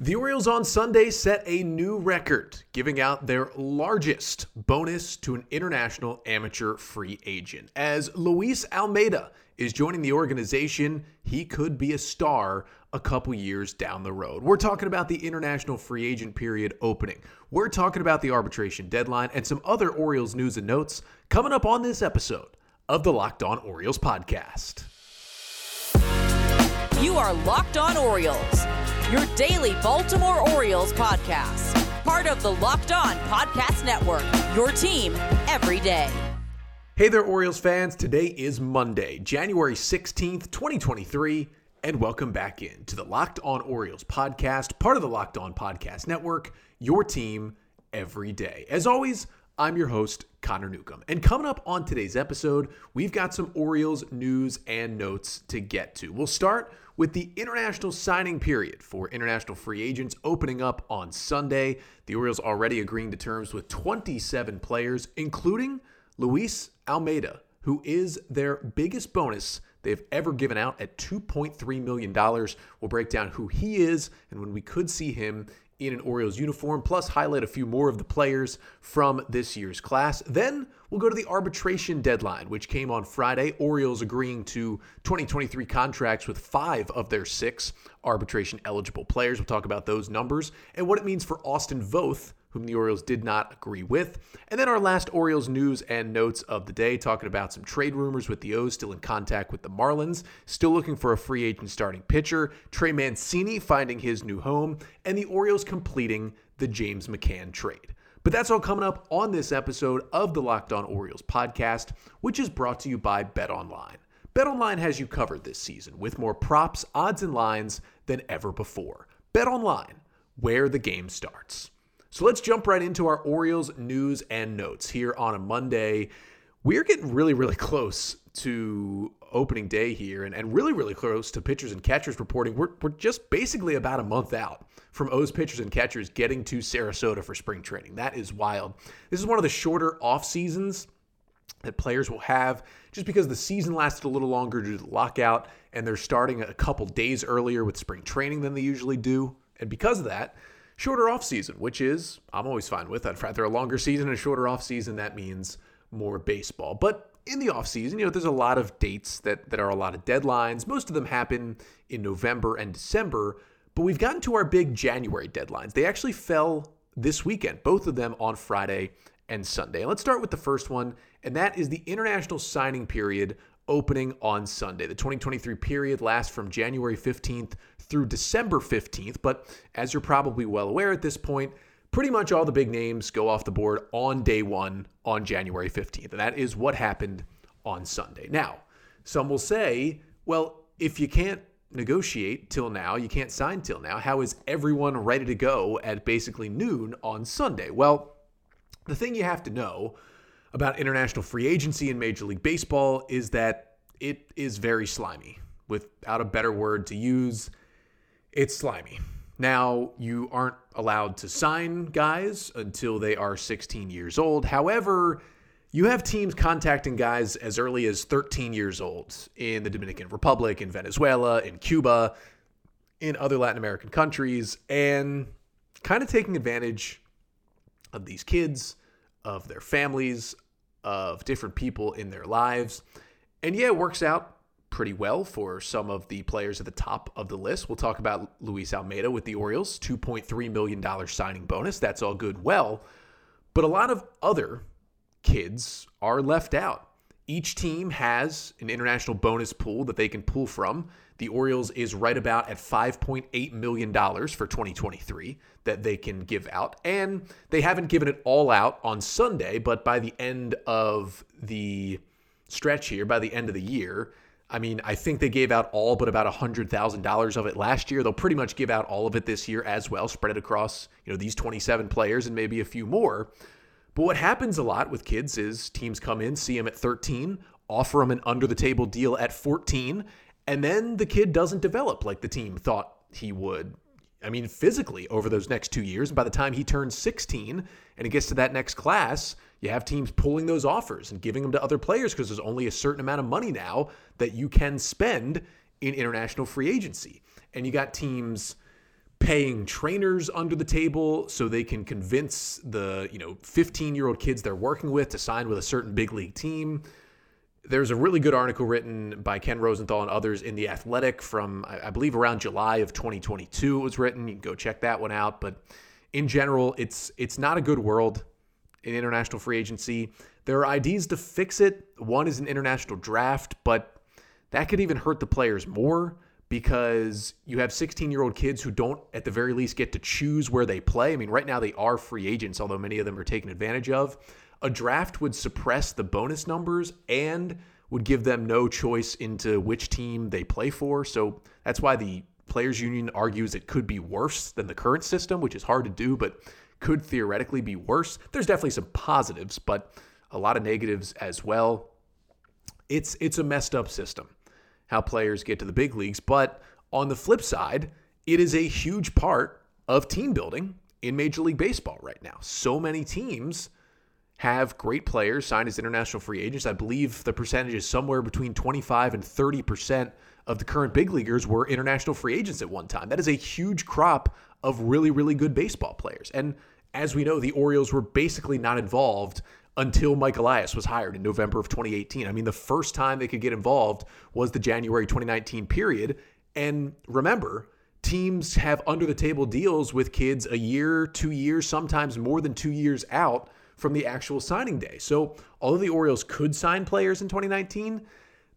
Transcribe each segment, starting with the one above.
The Orioles on Sunday set a new record, giving out their largest bonus to an international amateur free agent. As Luis Almeida is joining the organization, he could be a star a couple years down the road. We're talking about the international free agent period opening. We're talking about the arbitration deadline and some other Orioles news and notes coming up on this episode of the Locked On Orioles podcast. You are Locked On Orioles your daily Baltimore Orioles podcast. Part of the Locked On Podcast Network, your team every day. Hey there, Orioles fans. Today is Monday, January 16th, 2023, and welcome back in to the Locked On Orioles podcast, part of the Locked On Podcast Network, your team every day. As always, I'm your host, Connor Newcomb. And coming up on today's episode, we've got some Orioles news and notes to get to. We'll start with the international signing period for international free agents opening up on Sunday. The Orioles already agreeing to terms with 27 players, including Luis Almeida, who is their biggest bonus they've ever given out at $2.3 million. We'll break down who he is and when we could see him in an Orioles uniform, plus highlight a few more of the players from this year's class. Then we'll go to the arbitration deadline, which came on Friday. Orioles agreeing to 2023 contracts with five of their six arbitration eligible players. We'll talk about those numbers and what it means for Austin Voth whom the Orioles did not agree with. And then our last Orioles news and notes of the day, talking about some trade rumors with the O's still in contact with the Marlins, still looking for a free agent starting pitcher, Trey Mancini finding his new home, and the Orioles completing the James McCann trade. But that's all coming up on this episode of the Locked On Orioles podcast, which is brought to you by Bet Online. BetOnline has you covered this season with more props, odds, and lines than ever before. BetOnline, where the game starts. So let's jump right into our Orioles news and notes here on a Monday. We're getting really, really close to opening day here and, and really, really close to pitchers and catchers reporting. We're, we're just basically about a month out from O's pitchers and catchers getting to Sarasota for spring training. That is wild. This is one of the shorter off seasons that players will have just because the season lasted a little longer due to the lockout and they're starting a couple days earlier with spring training than they usually do. And because of that, shorter off season, which is I'm always fine with. I'd rather a longer season and a shorter off season. That means more baseball. But in the off season, you know, there's a lot of dates that that are a lot of deadlines. Most of them happen in November and December, but we've gotten to our big January deadlines. They actually fell this weekend, both of them on Friday and Sunday. Let's start with the first one, and that is the international signing period opening on Sunday. The 2023 period lasts from January 15th through December 15th. But as you're probably well aware at this point, pretty much all the big names go off the board on day one on January 15th. And that is what happened on Sunday. Now, some will say, well, if you can't negotiate till now, you can't sign till now, how is everyone ready to go at basically noon on Sunday? Well, the thing you have to know about international free agency in Major League Baseball is that it is very slimy. Without a better word to use, it's slimy. Now, you aren't allowed to sign guys until they are 16 years old. However, you have teams contacting guys as early as 13 years old in the Dominican Republic, in Venezuela, in Cuba, in other Latin American countries, and kind of taking advantage of these kids, of their families, of different people in their lives. And yeah, it works out pretty well for some of the players at the top of the list. We'll talk about Luis Almeida with the Orioles, $2.3 million signing bonus. That's all good, well. But a lot of other kids are left out. Each team has an international bonus pool that they can pull from. The Orioles is right about at $5.8 million for 2023 that they can give out. And they haven't given it all out on Sunday, but by the end of the stretch here, by the end of the year, I mean, I think they gave out all but about $100,000 of it last year. They'll pretty much give out all of it this year as well, spread it across, you know, these 27 players and maybe a few more. But what happens a lot with kids is teams come in, see them at 13, offer them an under the table deal at 14, and then the kid doesn't develop like the team thought he would. I mean, physically over those next two years. By the time he turns 16 and he gets to that next class, you have teams pulling those offers and giving them to other players because there's only a certain amount of money now that you can spend in international free agency. And you got teams paying trainers under the table so they can convince the, you know, 15-year-old kids they're working with to sign with a certain big league team. There's a really good article written by Ken Rosenthal and others in The Athletic from, I believe, around July of 2022. It was written. You can go check that one out. But in general, it's it's not a good world in international free agency. There are ideas to fix it. One is an international draft, but that could even hurt the players more because you have 16 year old kids who don't, at the very least, get to choose where they play. I mean, right now they are free agents, although many of them are taken advantage of. A draft would suppress the bonus numbers and would give them no choice into which team they play for. So that's why the Players Union argues it could be worse than the current system, which is hard to do, but could theoretically be worse. There's definitely some positives, but a lot of negatives as well. It's it's a messed up system how players get to the big leagues, but on the flip side, it is a huge part of team building in Major League Baseball right now. So many teams have great players signed as international free agents. I believe the percentage is somewhere between 25 and 30% of the current big leaguers were international free agents at one time. That is a huge crop of really, really good baseball players. And as we know, the Orioles were basically not involved until Mike Elias was hired in November of 2018. I mean, the first time they could get involved was the January 2019 period. And remember, teams have under the table deals with kids a year, two years, sometimes more than two years out from the actual signing day. So, although the Orioles could sign players in 2019,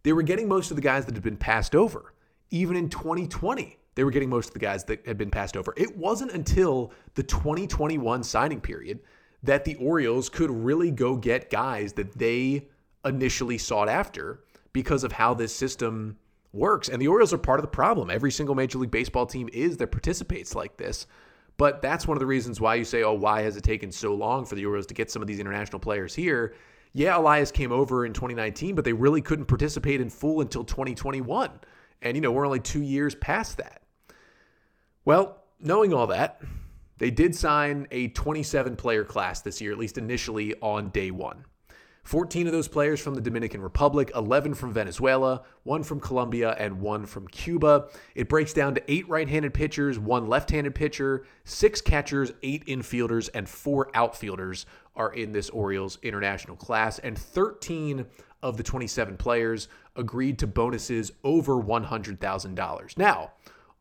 they were getting most of the guys that had been passed over. Even in 2020, they were getting most of the guys that had been passed over. It wasn't until the 2021 signing period that the Orioles could really go get guys that they initially sought after because of how this system works. And the Orioles are part of the problem. Every single Major League Baseball team is that participates like this. But that's one of the reasons why you say, oh, why has it taken so long for the Orioles to get some of these international players here? Yeah, Elias came over in 2019, but they really couldn't participate in full until 2021. And, you know, we're only two years past that. Well, knowing all that, they did sign a 27 player class this year, at least initially on day one. 14 of those players from the Dominican Republic, 11 from Venezuela, one from Colombia, and one from Cuba. It breaks down to eight right handed pitchers, one left handed pitcher, six catchers, eight infielders, and four outfielders are in this Orioles international class. And 13 of the 27 players agreed to bonuses over $100,000. Now,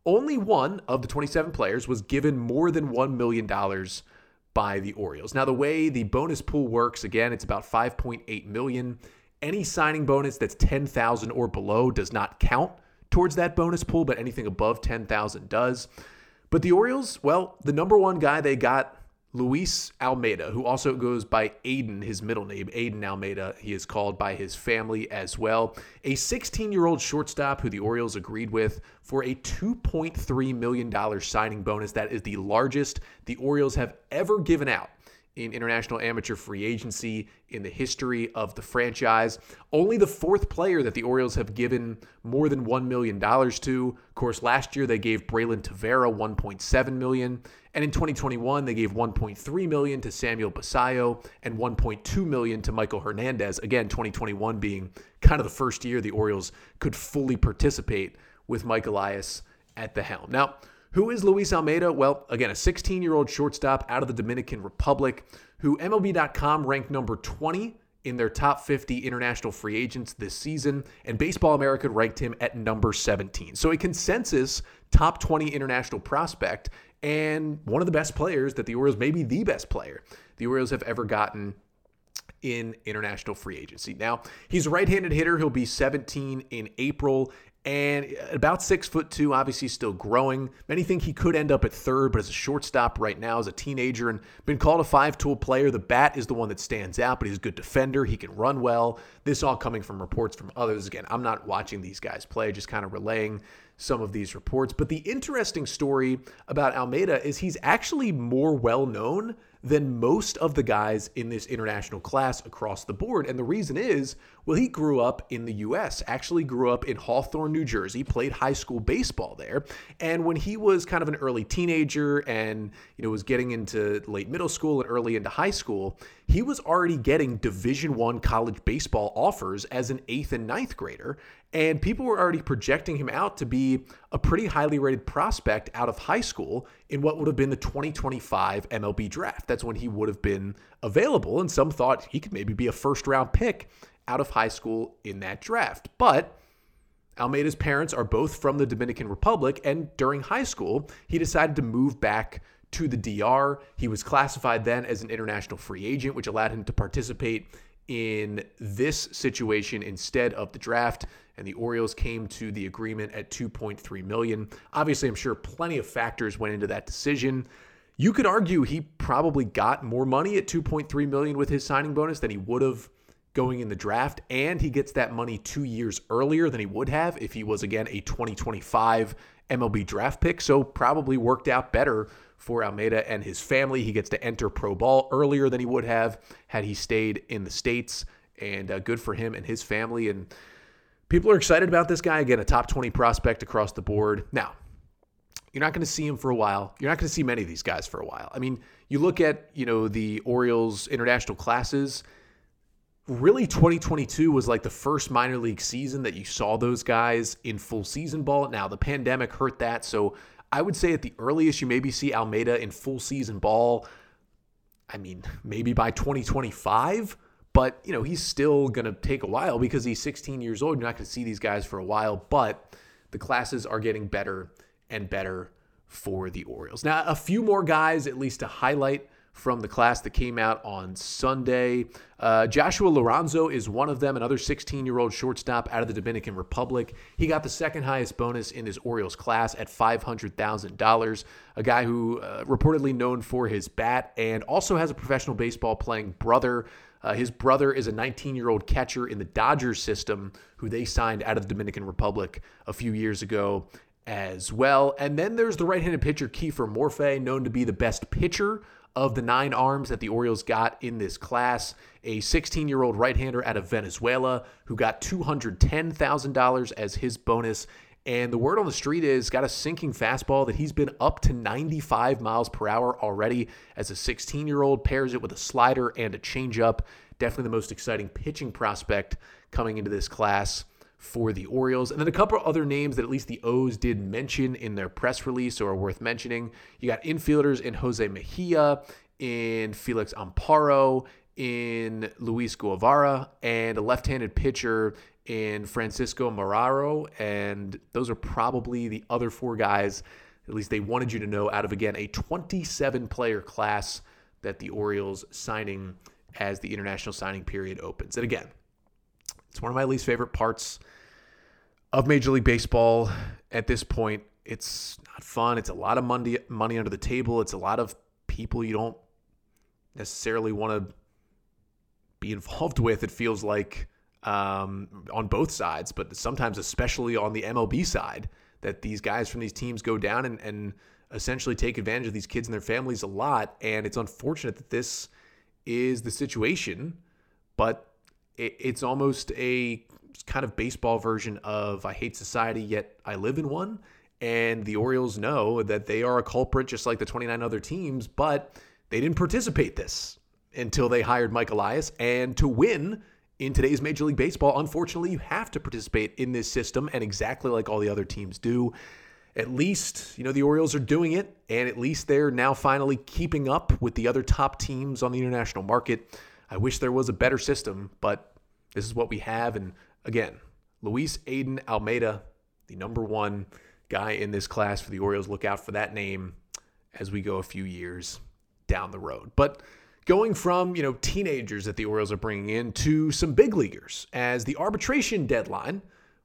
only one of the 27 players was given more than $1 million by the Orioles. Now, the way the bonus pool works, again, it's about 5.8 million. Any signing bonus that's 10,000 or below does not count towards that bonus pool, but anything above 10,000 does. But the Orioles, well, the number one guy they got Luis Almeida, who also goes by Aiden, his middle name, Aiden Almeida, he is called by his family as well. A 16 year old shortstop who the Orioles agreed with for a $2.3 million signing bonus. That is the largest the Orioles have ever given out in international amateur free agency in the history of the franchise. Only the fourth player that the Orioles have given more than $1 million to. Of course, last year they gave Braylon Tavera 1.7 million. And in 2021, they gave 1.3 million to Samuel Basallo and 1.2 million to Maikol Hernandez. Again, 2021 being kind of the first year the Orioles could fully participate with Mike Elias at the helm. Now, who is Luis Almeida? Well, again, a 16 year old shortstop out of the Dominican Republic who MLB.com ranked number 20 in their top 50 international free agents this season, and Baseball America ranked him at number 17. So a consensus top 20 international prospect and one of the best players that the Orioles, maybe the best player the Orioles have ever gotten in international free agency. Now, he's a right handed hitter. He'll be 17 in April and about six foot two, obviously still growing. Many think he could end up at third, but as a shortstop right now, as a teenager, and been called a five tool player. The bat is the one that stands out, but he's a good defender. He can run well. This all coming from reports from others. Again, I'm not watching these guys play, just kind of relaying some of these reports. But the interesting story about Almeida is he's actually more well known than most of the guys in this international class across the board. And the reason is, well, he grew up in the US, actually grew up in Hawthorne, New Jersey, played high school baseball there. And when he was kind of an early teenager and, you know, was getting into late middle school and early into high school, he was already getting Division 1 college baseball offers as an 8th and ninth grader And people were already projecting him out to be a pretty highly rated prospect out of high school in what would have been the 2025 MLB draft. That's when he would have been available. And some thought he could maybe be a first round pick out of high school in that draft. But Almeida's parents are both from the Dominican Republic, and during high school, he decided to move back to the DR. He was classified then as an international free agent, which allowed him to participate in this situation instead of the draft and the Orioles came to the agreement at 2.3 million. Obviously, I'm sure plenty of factors went into that decision. You could argue he probably got more money at 2.3 million with his signing bonus than he would have going in the draft and he gets that money 2 years earlier than he would have if he was again a 2025 MLB draft pick. So probably worked out better for Almeida and his family. He gets to enter pro ball earlier than he would have had he stayed in the States. And uh, good for him and his family. And people are excited about this guy. Again, a top 20 prospect across the board. Now, you're not going to see him for a while. You're not going to see many of these guys for a while. I mean, you look at, you know, the Orioles international classes. Really, 2022 was like the first minor league season that you saw those guys in full season ball. Now, the pandemic hurt that. So I would say at the earliest, you maybe see Almeida in full season ball. I mean, maybe by 2025, but you know he's still going to take a while because he's 16 years old. You're not going to see these guys for a while, but the classes are getting better and better for the Orioles. Now, a few more guys, at least to highlight from the class that came out on Sunday. Uh, Joshua Liranzo is one of them, another 16 year old shortstop out of the Dominican Republic. He got the second highest bonus in this Orioles class at $500,000. A guy who uh, reportedly known for his bat and also has a professional baseball playing brother. Uh, his brother is a 19 year old catcher in the Dodgers system who they signed out of the Dominican Republic a few years ago as well. And then there's the right handed pitcher, Kiefer Morfe, known to be the best pitcher of the nine arms that the Orioles got in this class. A 16 year old right hander out of Venezuela who got $210,000 as his bonus. And the word on the street is got a sinking fastball that he's been up to 95 miles per hour already as a 16 year old, pairs it with a slider and a changeup. Definitely the most exciting pitching prospect coming into this class for the Orioles. And then a couple other names that at least the O's did mention in their press release or are worth mentioning. You got infielders in Jose Mejia, in Felix Amparo, in Luis Guevara, and a left handed pitcher in Francisco Moraro. And those are probably the other four guys, at least they wanted you to know, out of again a 27 player class that the Orioles signing as the international signing period opens. And again, it's one of my least favorite parts of Major League Baseball at this point. It's not fun. It's a lot of money money under the table. It's a lot of people you don't necessarily want to be involved with. It feels like um, on both sides, but sometimes especially on the MLB side, that these guys from these teams go down and, and essentially take advantage of these kids and their families a lot. And it's unfortunate that this is the situation, but it, it's almost a kind of baseball version of I hate society, yet I live in one. And the Orioles know that they are a culprit just like the 29 other teams, but they didn't participate this until they hired Mike Elias. And to win in today's Major League Baseball, unfortunately, you have to participate in this system, and exactly like all the other teams do. At least, you know, the Orioles are doing it, and at least they're now finally keeping up with the other top teams on the international market. I wish there was a better system, but this is what we have. And again, Luis Aiden Almeida, the number one guy in this class for the Orioles. Look out for that name as we go a few years down the road. But going from, you know, teenagers that the Orioles are bringing in to some big leaguers as the arbitration deadline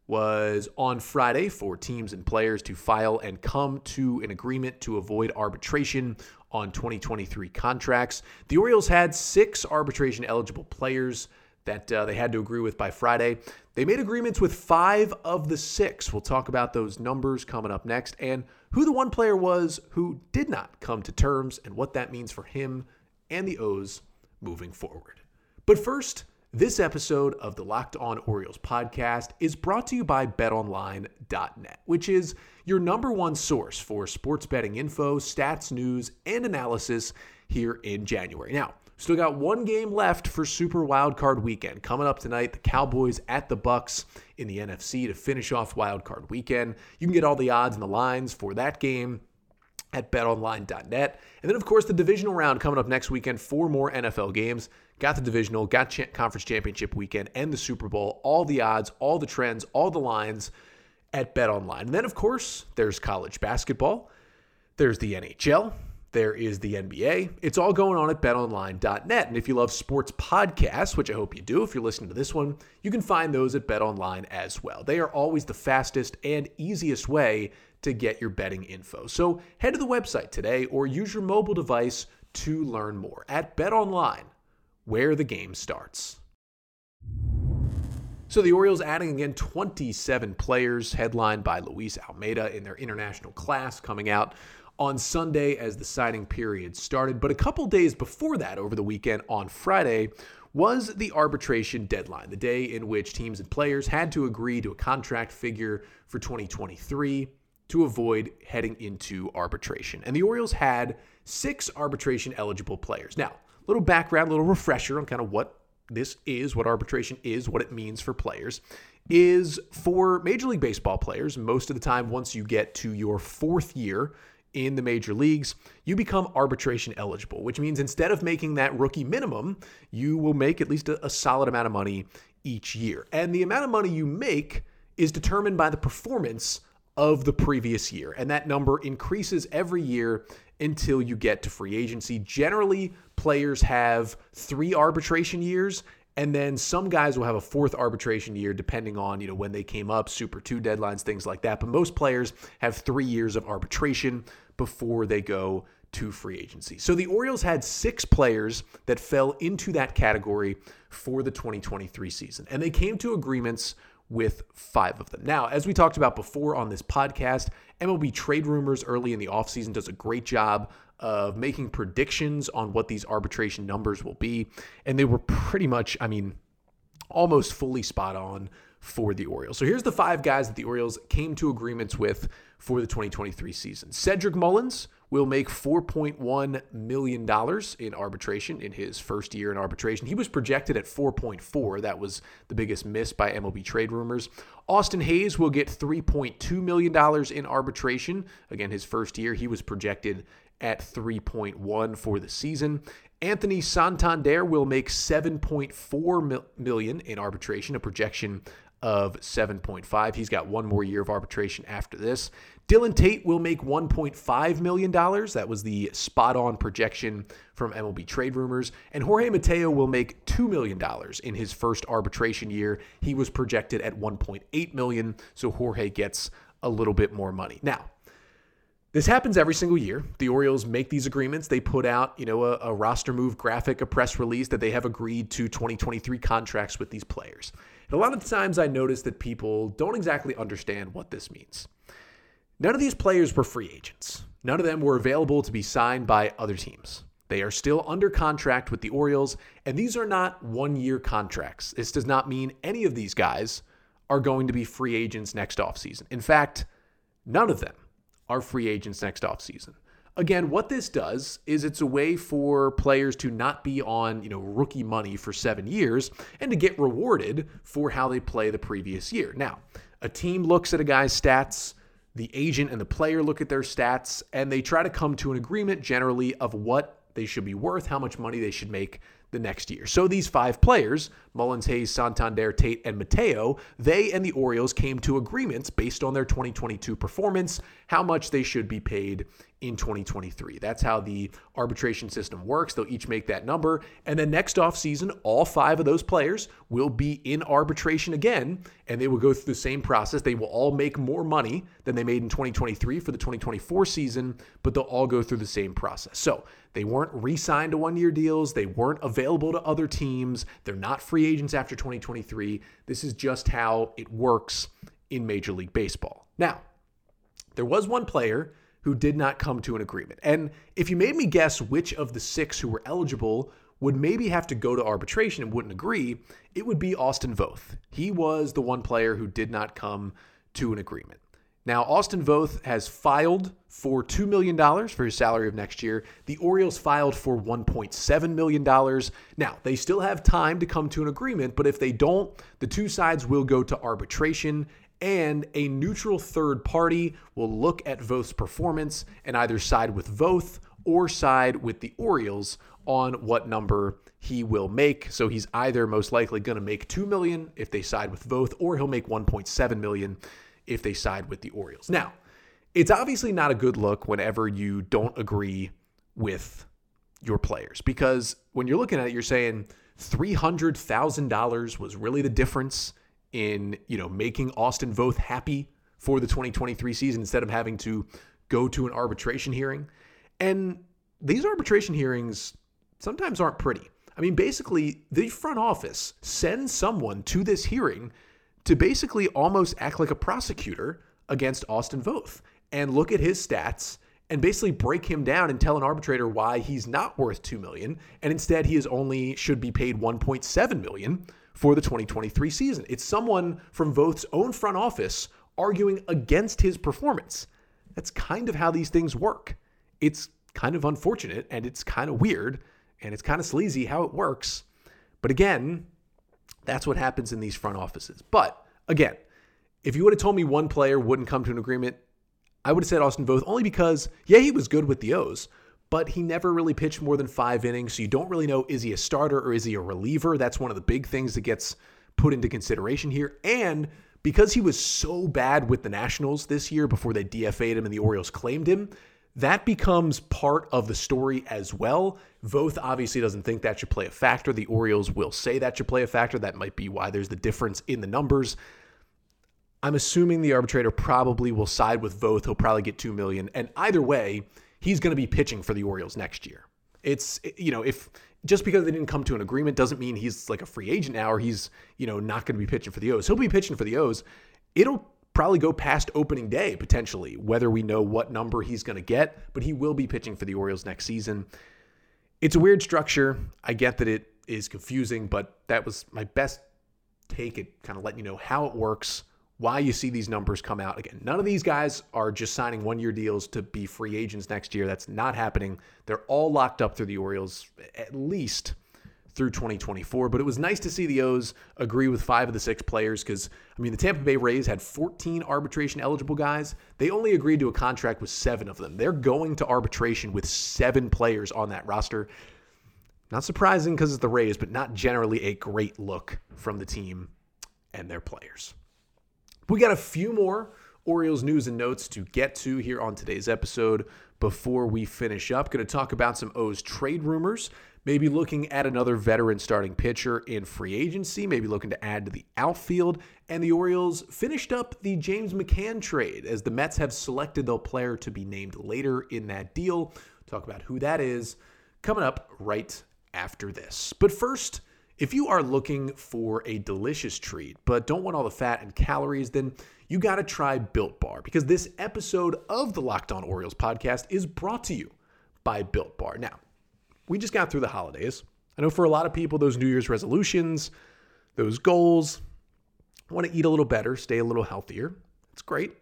was on Friday for teams and players to file and come to an agreement to avoid arbitration on 2023 contracts. The Orioles had six arbitration eligible players that uh, they had to agree with by Friday. They made agreements with five of the six. We'll talk about those numbers coming up next and who the one player was who did not come to terms and what that means for him and the O's moving forward. But first, this episode of the Locked On Orioles podcast is brought to you by betonline.net, which is your number one source for sports betting info, stats, news, and analysis here in January. Now, Still got one game left for Super Wildcard Weekend. Coming up tonight, the Cowboys at the Bucs in the NFC to finish off Wildcard Weekend. You can get all the odds and the lines for that game at betonline.net. And then, of course, the divisional round coming up next weekend. Four more NFL games. Got the divisional, got ch- conference championship weekend, and the Super Bowl. All the odds, all the trends, all the lines at BetOnline. And then, of course, there's college basketball. There's the NHL. There is the NBA. It's all going on at betonline.net. And if you love sports podcasts, which I hope you do if you're listening to this one, you can find those at betonline as well. They are always the fastest and easiest way to get your betting info. So head to the website today or use your mobile device to learn more at betonline, where the game starts. So the Orioles adding again 27 players, headlined by Luis Almeida in their international class coming out on Sunday as the signing period started. But a couple days before that, over the weekend on Friday, was the arbitration deadline, the day in which teams and players had to agree to a contract figure for 2023 to avoid heading into arbitration. And the Orioles had six arbitration eligible players. Now, little background, little refresher on kind of what this is, what arbitration is, what it means for players, is for Major League Baseball players, most of the time, once you get to your fourth year in the major leagues, you become arbitration eligible, which means instead of making that rookie minimum, you will make at least a, a, solid amount of money each year. And the amount of money you make is determined by the performance of the previous year. And that number increases every year until you get to free agency. Generally, players have three arbitration years and then some guys will have a fourth arbitration year depending on, you know, when they came up, Super 2 deadlines, things like that. But most players have 3 years of arbitration before they go to free agency. So the Orioles had 6 players that fell into that category for the 2023 season. And they came to agreements with 5 of them. Now, as we talked about before on this podcast, MLB Trade Rumors early in the offseason does a great job of making predictions on what these arbitration numbers will be. And they were pretty much, I mean, almost fully spot on for the Orioles. So here's the five guys that the Orioles came to agreements with for the 2023 season. Cedric Mullins will make $4.1 million in arbitration in his first year in arbitration. He was projected at 4.4. That was the biggest miss by MLB trade rumors. Austin Hays will get $3.2 million in arbitration. Again, his first year, he was projected at 3.1 for the season. Anthony Santander will make 7.4 million in arbitration, a projection of 7.5. He's got one more year of arbitration after this. Dylan Tate will make $1.5 million. That was the spot on projection from MLB Trade Rumors. And Jorge Mateo will make $2 million in his first arbitration year. He was projected at 1.8 million, so Jorge gets a little bit more money. Now, this happens every single year. The Orioles make these agreements. They put out, you know, a, a, roster move graphic, a press release that they have agreed to 2023 contracts with these players. And a lot of times I notice that people don't exactly understand what this means. None of these players were free agents. None of them were available to be signed by other teams. They are still under contract with the Orioles, and these are not one year contracts. This does not mean any of these guys are going to be free agents next offseason. In fact, none of them are free agents next offseason. Again, what this does is it's a way for players to not be on, you know, rookie money for 7 years and to get rewarded for how they play the previous year. Now, a team looks at a guy's stats, the agent and the player look at their stats and they try to come to an agreement generally of what they should be worth, how much money they should make the next year. So these five players, Mullins, Hays, Santander, Tate, and Mateo, they and the Orioles came to agreements based on their 2022 performance, how much they should be paid in 2023. That's how the arbitration system works. They'll each make that number. And then next offseason, all five of those players will be in arbitration again, and they will go through the same process. They will all make more money than they made in 2023 for the 2024 season, but they'll all go through the same process. So they weren't re signed to one year deals, they weren't available to other teams, they're not free agents after 2023. This is just how it works in Major League Baseball. Now, there was one player who did not come to an agreement. And if you made me guess which of the six who were eligible would maybe have to go to arbitration and wouldn't agree, it would be Austin Voth. He was the one player who did not come to an agreement. Now, Austin Voth has filed for $2 million for his salary of next year. The Orioles filed for $1.7 million. Now, they still have time to come to an agreement, but if they don't, the two sides will go to arbitration and a neutral third party will look at Voth's performance and either side with Voth or side with the Orioles on what number he will make. So he's either most likely going to make 2 million if they side with Voth or he'll make 1.7 million if they side with the Orioles. Now, it's obviously not a good look whenever you don't agree with your players because when you're looking at it you're saying $300,000 was really the difference in, you know, making Austin Voth happy for the 2023 season instead of having to go to an arbitration hearing. And these arbitration hearings sometimes aren't pretty. I mean, basically, the front office sends someone to this hearing to basically almost act like a prosecutor against Austin Voth and look at his stats and basically break him down and tell an arbitrator why he's not worth 2 million and instead he is only should be paid 1.7 million for the 2023 season. It's someone from Voth's own front office arguing against his performance. That's kind of how these things work. It's kind of unfortunate and it's kind of weird and it's kind of sleazy how it works. But again, that's what happens in these front offices. But again, if you would have told me one player wouldn't come to an agreement, I would have said Austin Voth only because, yeah, he was good with the O's, but he never really pitched more than five innings. So you don't really know is he a starter or is he a reliever? That's one of the big things that gets put into consideration here. And because he was so bad with the Nationals this year before they DFA'd him and the Orioles claimed him, that becomes part of the story as well. Voth obviously doesn't think that should play a factor. The Orioles will say that should play a factor. That might be why there's the difference in the numbers. I'm assuming the arbitrator probably will side with Voth. He'll probably get 2 million. And either way, he's going to be pitching for the Orioles next year. It's you know, if just because they didn't come to an agreement doesn't mean he's like a free agent now or he's, you know, not going to be pitching for the O's. He'll be pitching for the O's. It'll probably go past opening day potentially, whether we know what number he's going to get, but he will be pitching for the Orioles next season. It's a weird structure. I get that it is confusing, but that was my best take at kind of letting you know how it works, why you see these numbers come out. Again, none of these guys are just signing one year deals to be free agents next year. That's not happening. They're all locked up through the Orioles, at least through 2024. But it was nice to see the O's agree with five of the six players because, I mean, the Tampa Bay Rays had 14 arbitration eligible guys. They only agreed to a contract with seven of them. They're going to arbitration with seven players on that roster. Not surprising because it's the Rays, but not generally a great look from the team and their players. We got a few more Orioles news and notes to get to here on today's episode before we finish up. Going to talk about some O's trade rumors maybe looking at another veteran starting pitcher in free agency, maybe looking to add to the outfield. And the Orioles finished up the James McCann trade as the Mets have selected the player to be named later in that deal. Talk about who that is coming up right after this. But first, if you are looking for a delicious treat but don't want all the fat and calories, then you got to try Built Bar because this episode of the Locked On Orioles podcast is brought to you by Built Bar. Now, we just got through the holidays. I know for a lot of people, those New Year's resolutions, those goals, want to eat a little better, stay a little healthier. It's great.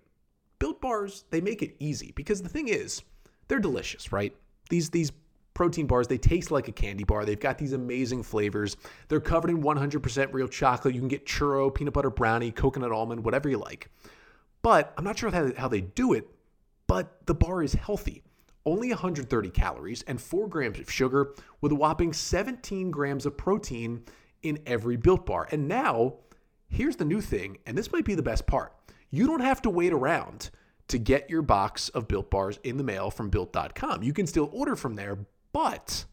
Built bars, they make it easy because the thing is, they're delicious, right? These these protein bars, they taste like a candy bar. They've got these amazing flavors. They're covered in 100% real chocolate. You can get churro, peanut butter brownie, coconut almond, whatever you like. But I'm not sure how, how they do it, but the bar is healthy only 130 calories and 4 grams of sugar with a whopping 17 grams of protein in every built bar. And now, here's the new thing, and this might be the best part. You don't have to wait around to get your box of built bars in the mail from built.com. You can still order from there, but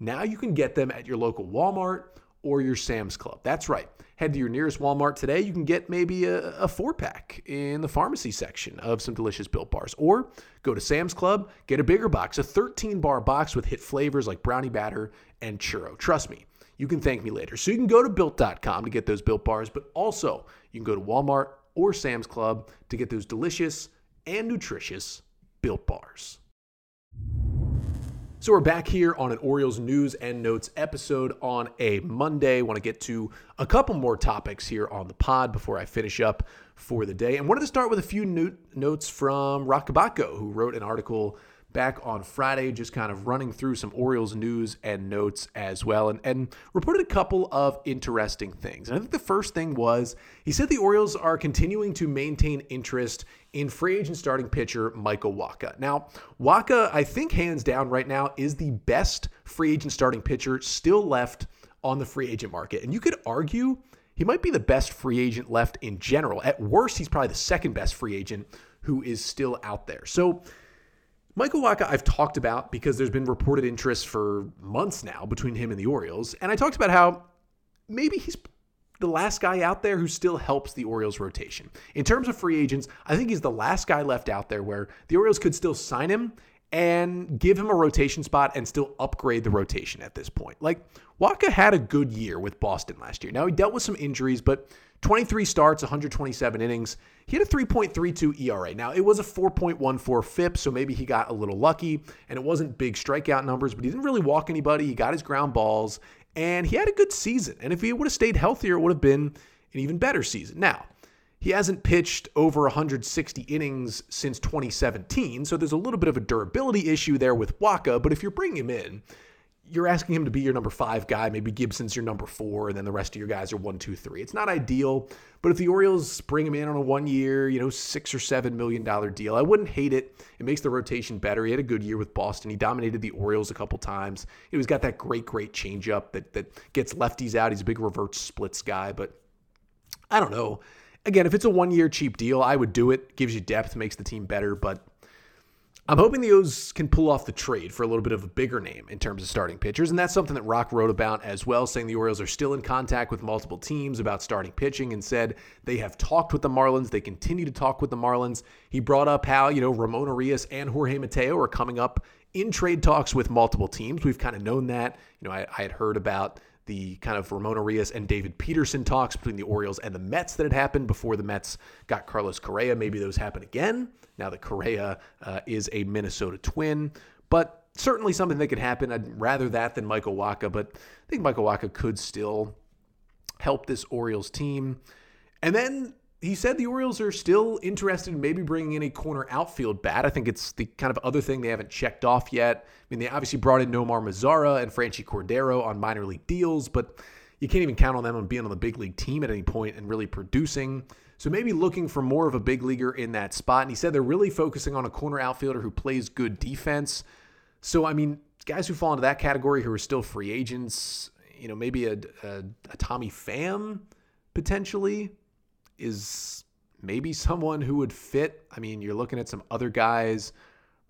now you can get them at your local Walmart or your Sam's Club. That's right. Head to your nearest Walmart today. You can get maybe a, a four pack in the pharmacy section of some delicious built bars. Or go to Sam's Club, get a bigger box, a 13 bar box with hit flavors like brownie batter and churro. Trust me, you can thank me later. So you can go to built.com to get those built bars, but also you can go to Walmart or Sam's Club to get those delicious and nutritious built bars. So we're back here on an Orioles news and notes episode on a Monday. Want to get to a couple more topics here on the pod before I finish up for the day. And wanted to start with a few notes from Roch Kubatko, who wrote an article back on Friday, just kind of running through some Orioles news and notes as well, and, and reported a couple of interesting things. And I think the first thing was he said the Orioles are continuing to maintain interest in free agent starting pitcher Michael Wacha. Now, Wacha, I think hands down right now, is the best free agent starting pitcher still left on the free agent market. And you could argue he might be the best free agent left in general. At worst, he's probably the second best free agent who is still out there. So Michael Wacha, I've talked about because there's been reported interest for months now between him and the Orioles. And I talked about how maybe he's the last guy out there who still helps the Orioles rotation. In terms of free agents, I think he's the last guy left out there where the Orioles could still sign him and give him a rotation spot and still upgrade the rotation at this point. Like Wacha had a good year with Boston last year. Now he dealt with some injuries, but 23 starts, 127 innings. He had a 3.32 ERA. Now, it was a 4.14 FIP, so maybe he got a little lucky, and it wasn't big strikeout numbers, but he didn't really walk anybody. He got his ground balls, and he had a good season. And if he would have stayed healthier, it would have been an even better season. Now, he hasn't pitched over 160 innings since 2017, so there's a little bit of a durability issue there with Wacha, but if you're bringing him in, you're asking him to be your number five guy. Maybe Gibson's your number four, and then the rest of your guys are one, two, three. It's not ideal, but if the Orioles bring him in on a one year, you know, six or seven million dollar deal, I wouldn't hate it. It makes the rotation better. He had a good year with Boston. He dominated the Orioles a couple times. He was got that great, great changeup that that gets lefties out. He's a big reverse splits guy, but I don't know. Again, if it's a one year cheap deal, I would do it. Gives you depth, makes the team better, but I'm hoping the O's can pull off the trade for a little bit of a bigger name in terms of starting pitchers. And that's something that Roch wrote about as well, saying the Orioles are still in contact with multiple teams about starting pitching and said they have talked with the Marlins. They continue to talk with the Marlins. He brought up how, you know, Ramon Urias and Jorge Mateo are coming up in trade talks with multiple teams. We've kind of known that. You know, I, I had heard about the kind of Ramon Urias and David Peterson talks between the Orioles and the Mets that had happened before the Mets got Carlos Correa. Maybe those happen again now that Correa uh, is a Minnesota Twin. But certainly something that could happen. I'd rather that than Michael Wacha, but I think Michael Wacha could still help this Orioles team. And then he said the Orioles are still interested in maybe bringing in a corner outfield bat. I think it's the kind of other thing they haven't checked off yet. I mean, they obviously brought in Nomar Mazara and Franchy Cordero on minor league deals, but you can't even count on them on being on the big league team at any point and really producing. So maybe looking for more of a big leaguer in that spot. And he said they're really focusing on a corner outfielder who plays good defense. So, I mean, guys who fall into that category who are still free agents, you know, maybe a, a, a Tommy Pham potentially is maybe someone who would fit. I mean, you're looking at some other guys.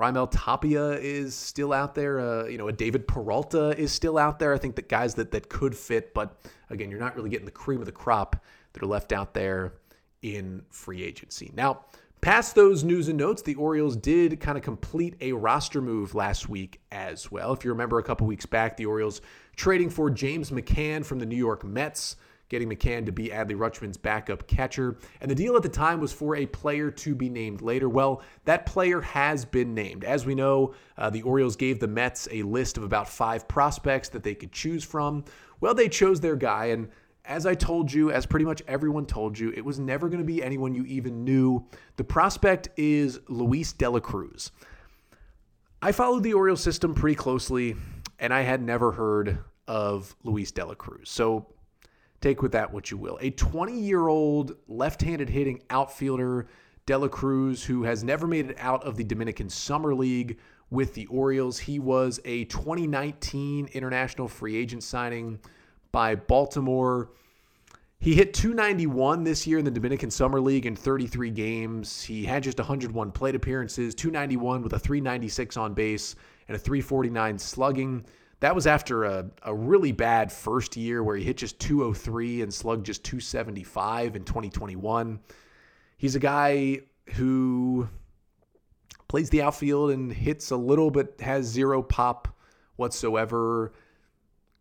Raimel Tapia is still out there. Uh, you know, a David Peralta is still out there. I think that guys that that could fit, but again, you're not really getting the cream of the crop that are left out there in free agency. Now, past those news and notes, the Orioles did kind of complete a roster move last week as well. If you remember a couple weeks back, the Orioles trading for James McCann from the New York Mets getting McCann to be Adley Rutschman's backup catcher. And the deal at the time was for a player to be named later. Well, that player has been named. As we know, uh, the Orioles gave the Mets a list of about five prospects that they could choose from. Well, they chose their guy, and as I told you, as pretty much everyone told you, it was never going to be anyone you even knew. The prospect is Luis De La Cruz. I followed the Orioles system pretty closely, and I had never heard of Luis De La Cruz. So Take with that what you will. A 20 year old left handed hitting outfielder, De La Cruz, who has never made it out of the Dominican Summer League with the Orioles. He was a 2019 international free agent signing by Baltimore. He hit 291 this year in the Dominican Summer League in 33 games. He had just 101 plate appearances, 291 with a 396 on base and a 349 slugging. That was after a, a really bad first year where he hit just 203 and slugged just 275 in 2021. He's a guy who plays the outfield and hits a little but has zero pop whatsoever.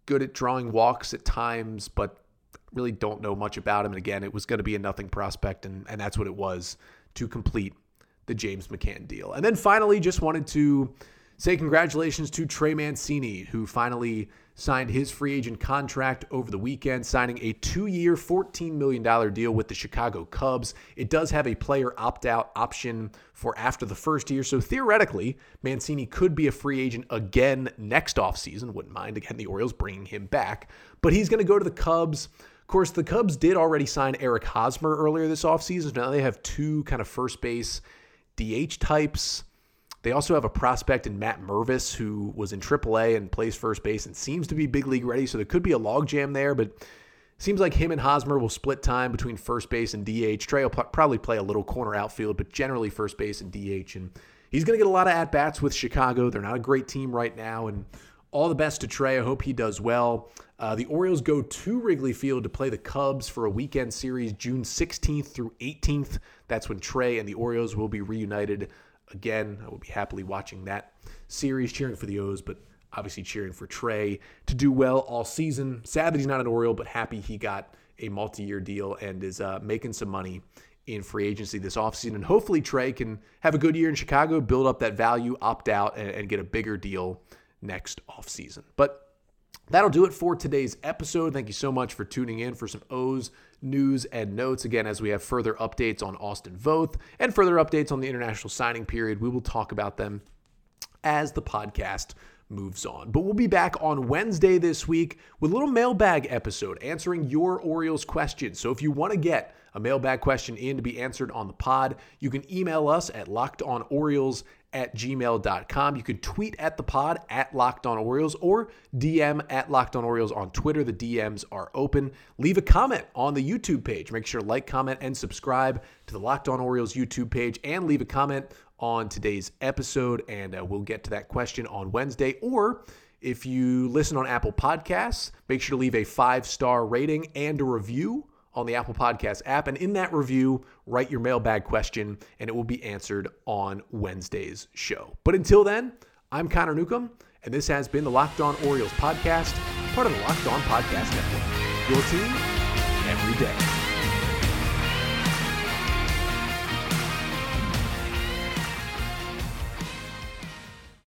Good at drawing walks at times, but really don't know much about him. And again, it was going to be a nothing prospect, and, and that's what it was to complete the James McCann deal. And then finally, just wanted to say congratulations to Trey Mancini, who finally signed his free agent contract over the weekend, signing a two year, $14 million deal with the Chicago Cubs. It does have a player opt out option for after the first year. So theoretically, Mancini could be a free agent again next offseason. Wouldn't mind, again, the Orioles bringing him back. But he's going to go to the Cubs. Of course, the Cubs did already sign Eric Hosmer earlier this offseason. So now they have two kind of first base DH types. They also have a prospect in Matt Mervis who was in AAA and plays first base and seems to be big league ready. So there could be a logjam there, but seems like him and Hosmer will split time between first base and DH. Trey will probably play a little corner outfield, but generally first base and DH. And he's going to get a lot of at bats with Chicago. They're not a great team right now, and all the best to Trey. I hope he does well. Uh, the Orioles go to Wrigley Field to play the Cubs for a weekend series June 16th through 18th. That's when Trey and the Orioles will be reunited again. I will be happily watching that series, cheering for the O's, but obviously cheering for Trey to do well all season. Sad that he's not an Oriole, but happy he got a multi year deal and is uh, making some money in free agency this offseason. And hopefully, Trey can have a good year in Chicago, build up that value, opt out, and, and get a bigger deal next offseason. But That'll do it for today's episode. Thank you so much for tuning in for some O's news and notes. Again, as we have further updates on Austin Voth and further updates on the international signing period, we will talk about them as the podcast moves on. But we'll be back on Wednesday this week with a little mailbag episode answering your Orioles questions. So if you want to get a mailbag question in to be answered on the pod, you can email us at lockedonorioles at gmail.com. You can tweet at the pod at Locked On Orioles or DM at Locked On Orioles on Twitter. The DMs are open. Leave a comment on the YouTube page. Make sure to like, comment, and subscribe to the Locked On Orioles YouTube page and leave a comment on today's episode. And uh, we'll get to that question on Wednesday. Or if you listen on Apple Podcasts, make sure to leave a five star rating and a review on the Apple Podcast app. And in that review, write your mailbag question and it will be answered on Wednesday's show. But until then, I'm Connor Newcomb, and this has been the Locked On Orioles podcast, part of the Locked On Podcast Network. Your team every day.